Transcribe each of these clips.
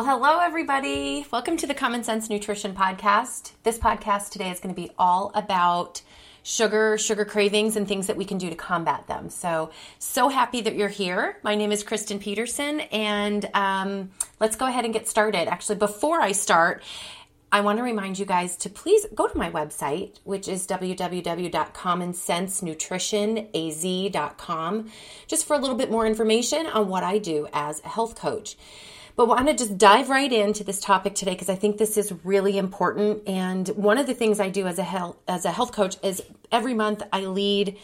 Well, hello, everybody. Welcome to the Common Sense Nutrition Podcast. This podcast today is going to be all about sugar, sugar cravings, and things that we can do to combat them. So, so happy that you're here. My name is Kristen Peterson, and um, let's go ahead and get started. Actually, before I start, I want to remind you guys to please go to my website, which is www.commonsensenutritionaz.com, just for a little bit more information on what I do as a health coach. But want to just dive right into this topic today because I think this is really important. And one of the things I do as a health as a health coach is every month I lead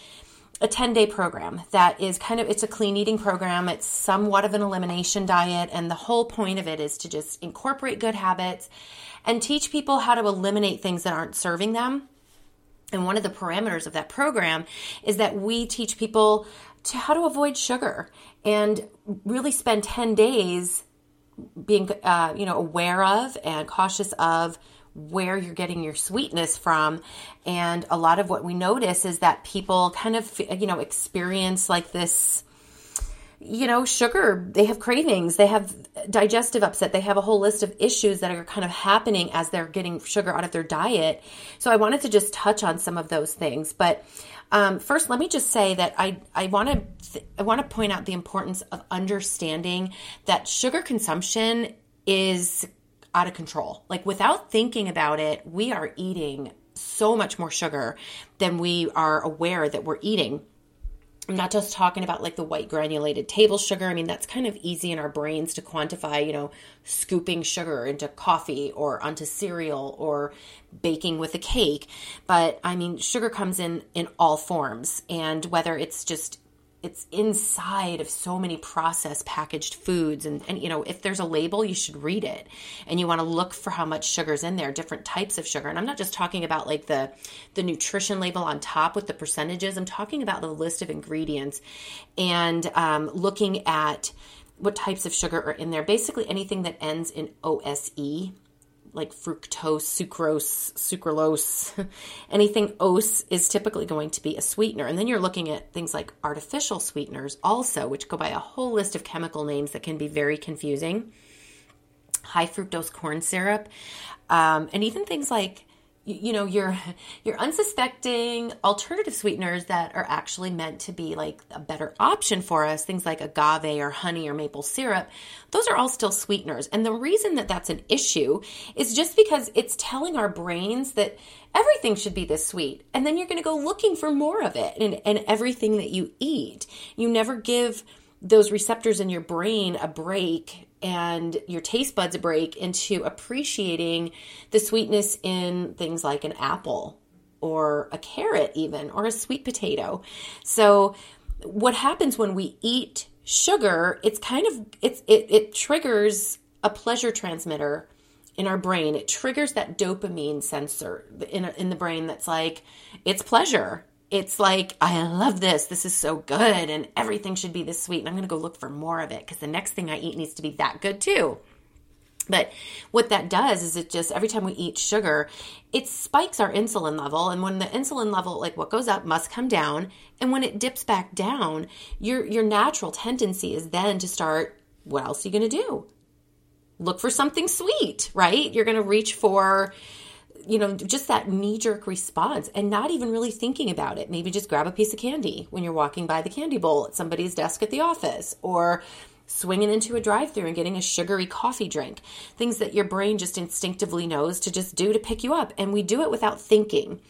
a 10 day program that is kind of it's a clean eating program it's somewhat of an elimination diet and the whole point of it is to just incorporate good habits and teach people how to eliminate things that aren't serving them and one of the parameters of that program is that we teach people to how to avoid sugar and really spend 10 days being uh, you know aware of and cautious of where you're getting your sweetness from. And a lot of what we notice is that people kind of you know experience like this you know sugar. They have cravings. They have digestive upset. They have a whole list of issues that are kind of happening as they're getting sugar out of their diet. So i wanted to just touch on some of those things. But um, first, let me just say that I I want to th- I want to point out the importance of understanding that sugar consumption is out of control. Like without thinking about it, we are eating so much more sugar than we are aware that we're eating. I'm not just talking about like the white granulated table sugar. I mean, that's kind of easy in our brains to quantify, you know, scooping sugar into coffee or onto cereal or baking with a cake. But I mean, sugar comes in in all forms and whether it's just it's inside of so many processed packaged foods. And, and you know if there's a label you should read it. And you want to look for how much sugar's in there different types of sugar. And i'm not just talking about like the the nutrition label on top with the percentages. I'm talking about the list of ingredients and um, looking at what types of sugar are in there. Basically anything that ends in ose like fructose, sucrose, sucralose, anything ose is typically going to be a sweetener. And then you're looking at things like artificial sweeteners also, which go by a whole list of chemical names that can be very confusing. High fructose corn syrup, um, and even things like you, know your your unsuspecting alternative sweeteners that are actually meant to be like a better option for us things like agave or honey or maple syrup. Those are all still sweeteners. And the reason that that's an issue is just because it's telling our brains that everything should be this sweet and then you're going to go looking for more of it and, and everything that you eat. You never give those receptors in your brain a break and your taste buds a break into appreciating the sweetness in things like an apple or a carrot even or a sweet potato. So what happens when we eat sugar, it's kind of it's it, it triggers a pleasure transmitter in our brain. It triggers that dopamine sensor in, in the brain that's like, it's pleasure it's like, I love this. This is so good. And everything should be this sweet. And I'm going to go look for more of it because the next thing I eat needs to be that good too. But what that does is it just every time we eat sugar, it spikes our insulin level. And when the insulin level, like what goes up, must come down. And when it dips back down, your your natural tendency is then to start, what else are you gonna do? Look for something sweet, right? You're gonna reach for you know, just that knee jerk response and not even really thinking about it. Maybe just grab a piece of candy when you're walking by the candy bowl at somebody's desk at the office or swinging into a drive through and getting a sugary coffee drink. Things that your brain just instinctively knows to just do to pick you up. And we do it without thinking.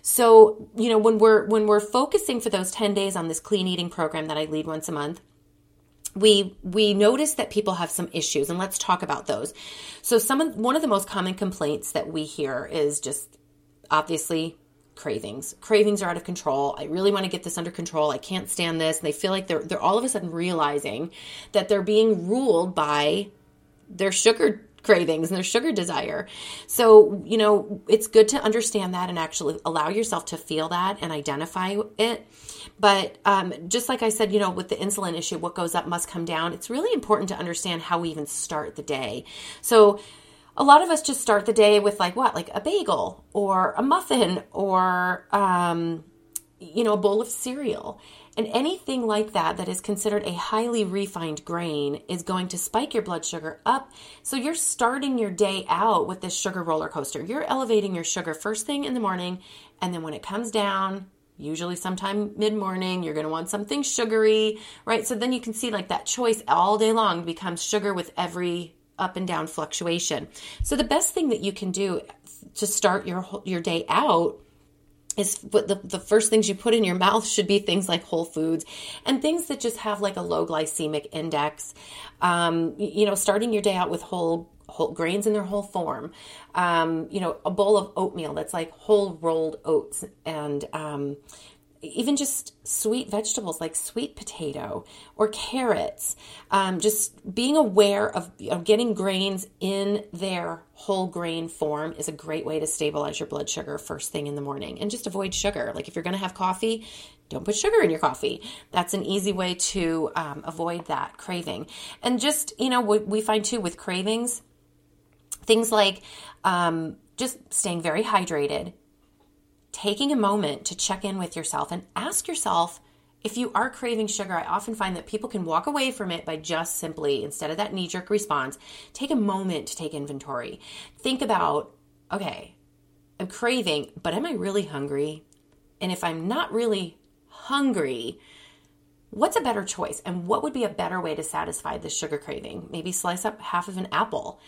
So, you know, when we're when we're focusing for those 10 days on this clean eating program that I lead once a month, we we notice that people have some issues and let's talk about those. So some of, one of the most common complaints that we hear is just obviously cravings. Cravings are out of control. I really want to get this under control. I can't stand this. And they feel like they're they're all of a sudden realizing that they're being ruled by their sugar cravings and their sugar desire. So, you know, it's good to understand that and actually allow yourself to feel that and identify it. But um, just like I said, you know, with the insulin issue, what goes up must come down. It's really important to understand how we even start the day. So, a lot of us just start the day with like what, like a bagel or a muffin or, um, you know, a bowl of cereal. And anything like that that is considered a highly refined grain is going to spike your blood sugar up. So you're starting your day out with this sugar roller coaster. You're elevating your sugar first thing in the morning, and then when it comes down, usually sometime mid morning, you're going to want something sugary, right? So then you can see like that choice all day long becomes sugar with every up and down fluctuation. So the best thing that you can do to start your your day out is the, the first things you put in your mouth should be things like whole foods and things that just have like a low glycemic index. Um, you know starting your day out with whole whole grains in their whole form. Um, you know a bowl of oatmeal that's like whole rolled oats and um, even just sweet vegetables like sweet potato or carrots, um, just being aware of, getting grains in their whole grain form is a great way to stabilize your blood sugar first thing in the morning and just avoid sugar. Like if you're going to have coffee, don't put sugar in your coffee. That's an easy way to um, avoid that craving. And just, you know, what we find too with cravings, things like um, just staying very hydrated, taking a moment to check in with yourself and ask yourself if you are craving sugar. I often find that people can walk away from it by just simply, instead of that knee jerk response, take a moment to take inventory. Think about, okay, I'm craving, but am I really hungry? And if I'm not really hungry, what's a better choice? And what would be a better way to satisfy the sugar craving? Maybe slice up half of an apple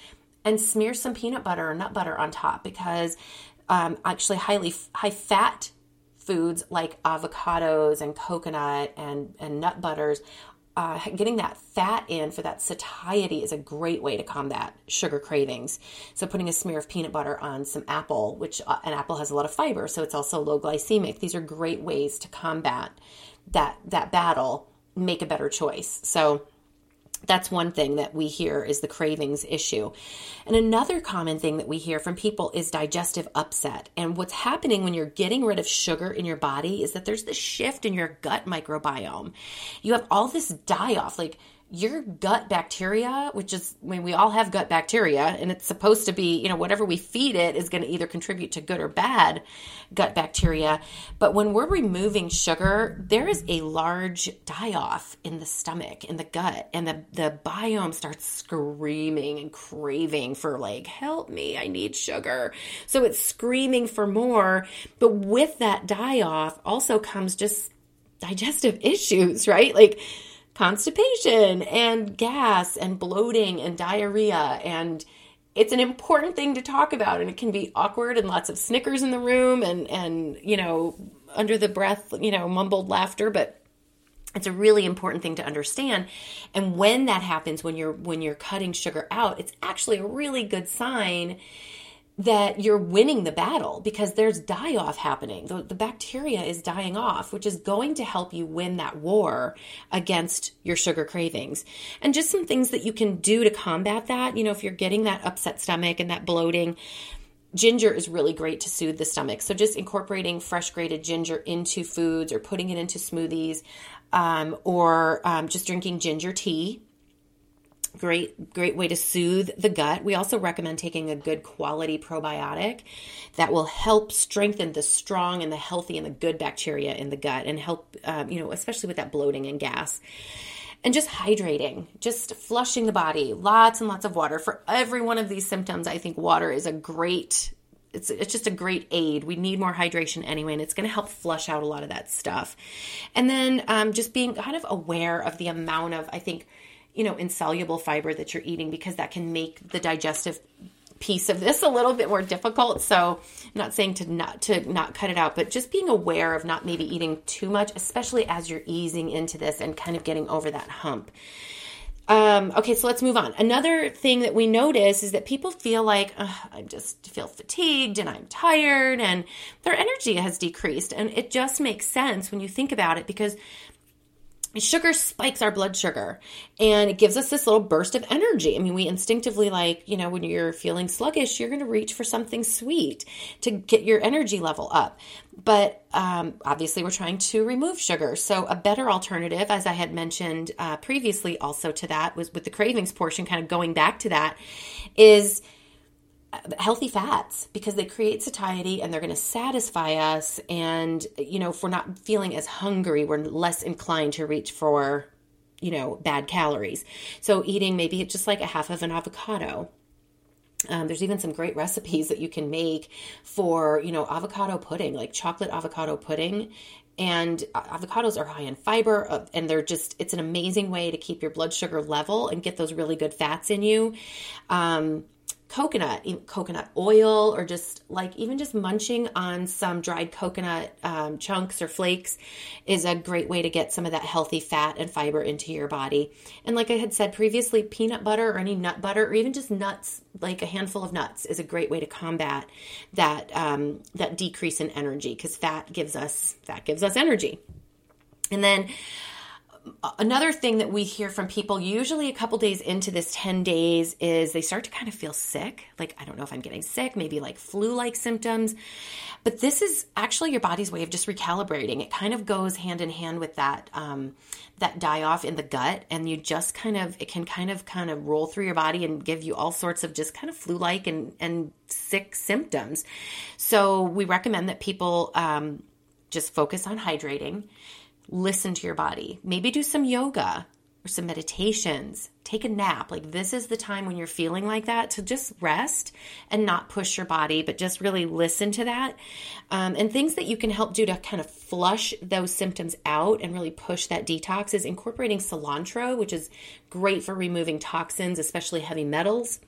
and smear some peanut butter or nut butter on top because um, actually highly high fat foods like avocados and coconut and, and nut butters uh, getting that fat in for that satiety is a great way to combat sugar cravings. So, putting a smear of peanut butter on some apple, which uh, an apple has a lot of fiber, so it's also low glycemic. These are great ways to combat that that battle. Make a better choice. So, that's one thing that we hear is the cravings issue. And another common thing that we hear from people is digestive upset. And what's happening when you're getting rid of sugar in your body is that there's this shift in your gut microbiome. You have all this die off, like your gut bacteria, which is I mean we all have gut bacteria and it's supposed to be, you know, whatever we feed it is going to either contribute to good or bad gut bacteria. But when we're removing sugar, there is a large die off in the stomach, in the gut, and the, the biome starts screaming and craving for like, help me, I need sugar. So it's screaming for more. But with that die off also comes just digestive issues, right? Like constipation and gas and bloating and diarrhea. And it's an important thing to talk about. And it can be awkward and lots of snickers in the room and and you know under the breath you know mumbled laughter. But it's a really important thing to understand. And when that happens when you're when you're cutting sugar out it's actually a really good sign that you're winning the battle because there's die off happening. The, the, bacteria is dying off, which is going to help you win that war against your sugar cravings. And just some things that you can do to combat that. You know, if you're getting that upset stomach and that bloating, ginger is really great to soothe the stomach. So just incorporating fresh grated ginger into foods or putting it into smoothies um, or um, just drinking ginger tea great great way to soothe the gut we also recommend taking a good quality probiotic that will help strengthen the strong and the healthy and the good bacteria in the gut and help um, you know especially with that bloating and gas and just hydrating just flushing the body lots and lots of water for every one of these symptoms i think water is a great it's, it's just a great aid. We need more hydration anyway, and it's going to help flush out a lot of that stuff. And then um, just being kind of aware of the amount of, I think, you know, insoluble fiber that you're eating because that can make the digestive piece of this a little bit more difficult. So, I'm not saying to not to not cut it out, but just being aware of not maybe eating too much, especially as you're easing into this and kind of getting over that hump. Um, okay, so let's move on. Another thing that we notice is that people feel like I just feel fatigued and I'm tired and their energy has decreased. And it just makes sense when you think about it because sugar spikes our blood sugar and it gives us this little burst of energy. I mean, we instinctively, like, you know, when you're feeling sluggish, you're going to reach for something sweet to get your energy level up. But um, obviously, we're trying to remove sugar. So, a better alternative, as I had mentioned uh, previously, also to that, was with the cravings portion, kind of going back to that, is healthy fats because they create satiety and they're going to satisfy us. And you know if we're not feeling as hungry we're less inclined to reach for you know bad calories. So eating maybe just like a half of an avocado. Um, there's even some great recipes that you can make for you know avocado pudding like chocolate avocado pudding. And avocados are high in fiber uh, and they're just it's an amazing way to keep your blood sugar level and get those really good fats in you. Um, coconut, coconut oil, or just like even just munching on some dried coconut um, chunks or flakes is a great way to get some of that healthy fat and fiber into your body. And like I had said previously, peanut butter or any nut butter, or even just nuts, like a handful of nuts, is a great way to combat that um, that decrease in energy because fat gives us fat gives us energy. And then another thing that we hear from people usually a couple days into this 10 days is they start to kind of feel sick. Like i don't know if i'm getting sick maybe like flu like symptoms. But this is actually your body's way of just recalibrating. It kind of goes hand in hand with that um, that die off in the gut and you just kind of it can kind of kind of roll through your body and give you all sorts of just kind of flu like and and sick symptoms. So we recommend that people um, just focus on hydrating listen to your body. Maybe do some yoga or some meditations. Take a nap. Like, this is the time when you're feeling like that to just rest and not push your body, but just really listen to that. Um, and things that you can help do to kind of flush those symptoms out and really push that detox is incorporating cilantro, which is great for removing toxins, especially heavy metals.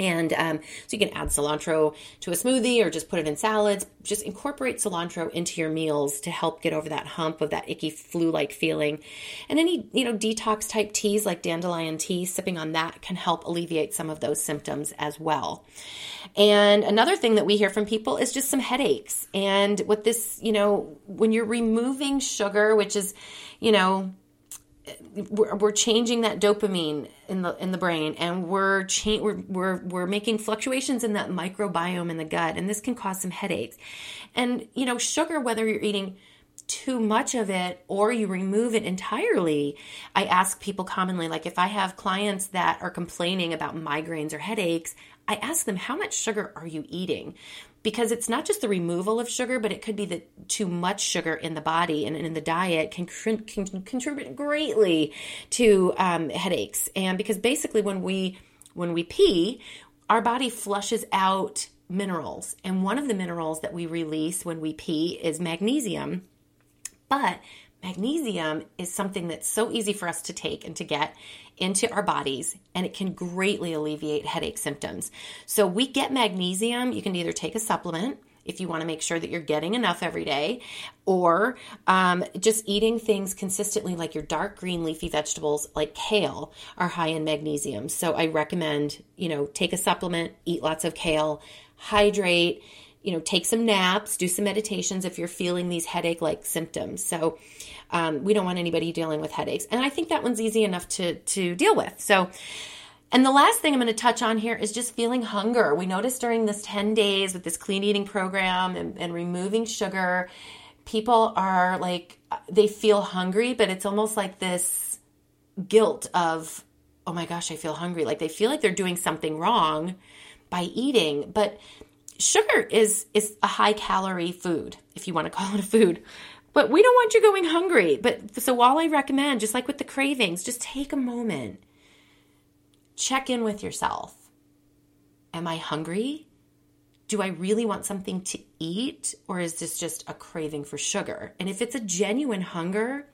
And um, so you can add cilantro to a smoothie or just put it in salads. Just incorporate cilantro into your meals to help get over that hump of that icky flu-like feeling. And any you know detox type teas like dandelion tea, sipping on that can help alleviate some of those symptoms as well. And another thing that we hear from people is just some headaches. And what this you know when you're removing sugar, which is you know we're, we're changing that dopamine in the in the brain and we're, cha- we're we're we're making fluctuations in that microbiome in the gut and this can cause some headaches. And you know sugar whether you're eating too much of it or you remove it entirely i ask people commonly like if i have clients that are complaining about migraines or headaches i ask them how much sugar are you eating because it's not just the removal of sugar, but it could be that too much sugar in the body and in the diet can, can contribute greatly to um, headaches. And because basically, when we when we pee, our body flushes out minerals, and one of the minerals that we release when we pee is magnesium. But magnesium is something that's so easy for us to take and to get into our bodies and it can greatly alleviate headache symptoms. So we get magnesium, you can either take a supplement if you want to make sure that you're getting enough every day, or um, just eating things consistently, like your dark green leafy vegetables, like kale, are high in magnesium. So I recommend, you know, take a supplement, eat lots of kale, hydrate, you know, take some naps, do some meditations if you're feeling these headache like symptoms. So, um, we don't want anybody dealing with headaches. And I think that one's easy enough to, to deal with. So, and the last thing I'm going to touch on here is just feeling hunger. We noticed during this 10 days with this clean eating program and, and removing sugar, people are like, they feel hungry, but it's almost like this guilt of, oh my gosh, I feel hungry. Like they feel like they're doing something wrong by eating. But sugar is is a high calorie food, if you want to call it a food. But we don't want you going hungry. But so while I recommend, just like with the cravings, just take a moment. Check in with yourself. Am I hungry? Do I really want something to eat? Or is this just a craving for sugar? And if it's a genuine hunger,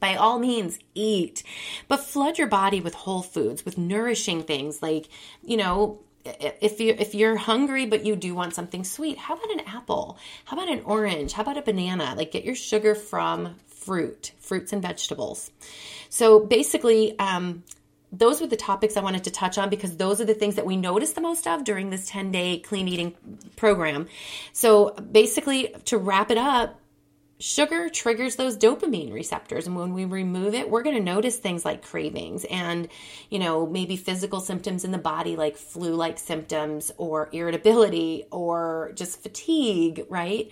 by all means eat but flood your body with whole foods with nourishing things like you know if you if you're hungry but you do want something sweet, how about an apple? How about an orange? How about a banana? Like get your sugar from fruit, fruits and vegetables. So basically, um, those were the topics I wanted to touch on because those are the things that we noticed the most of during this 10 day clean eating program. So basically, to wrap it up, sugar triggers those dopamine receptors. And when we remove it we're going to notice things like cravings and you know maybe physical symptoms in the body like flu like symptoms or irritability or just fatigue right?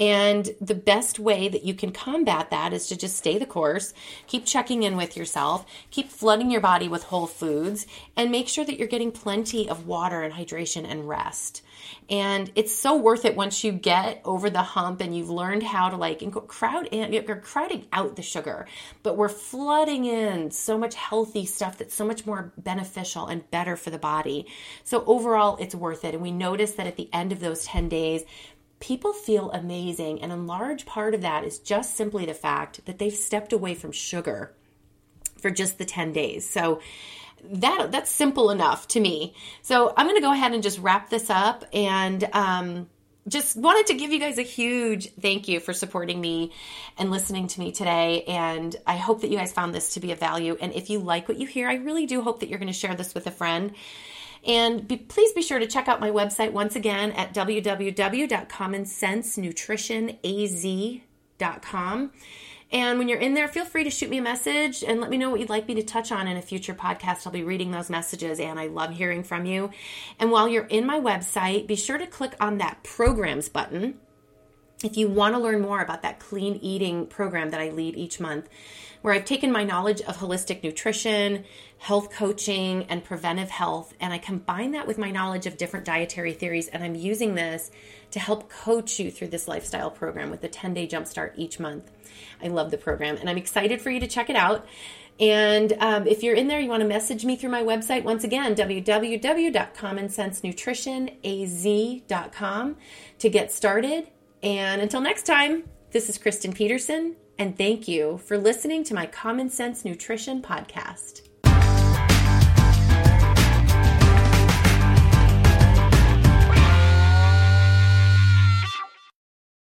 And the best way that you can combat that is to just stay the course keep checking in with yourself keep flooding your body with whole foods and make sure that you're getting plenty of water and hydration and rest and it's so worth it once you get over the hump and you've learned how to like crowd eh, in, you're crowding out the sugar, but we're flooding in so much healthy stuff that's so much more beneficial and better for the body. So overall, it's worth it. And we notice that at the end of those 10 days, people feel amazing. And a large part of that is just simply the fact that they've stepped away from sugar for just the 10 days. So that that's simple enough to me. So I'm going to go ahead and just wrap this up and um, just wanted to give you guys a huge thank you for supporting me and listening to me today. And I hope that you guys found this to be of value. And if you like what you hear, I really do hope that you're going to share this with a friend. And be, please be sure to check out my website once again at www.commonsensenutritionaz.com. And when you're in there, feel free to shoot me a message and let me know what you'd like me to touch on in a future podcast. I'll be reading those messages and I love hearing from you. And while you're in my website, be sure to click on that programs button if you want to learn more about that clean eating program that I lead each month, where I've taken my knowledge of holistic nutrition, health coaching, and preventive health, and I combine that with my knowledge of different dietary theories, and I'm using this to help coach you through this lifestyle program with a 10 day jumpstart each month. I love the program, and I'm excited for you to check it out. And um, if you're in there, you want to message me through my website, once again, www.commonsensenutritionaz.com to get started and until next time, this is Kristen Peterson, and thank you for listening to my Common Sense Nutrition podcast.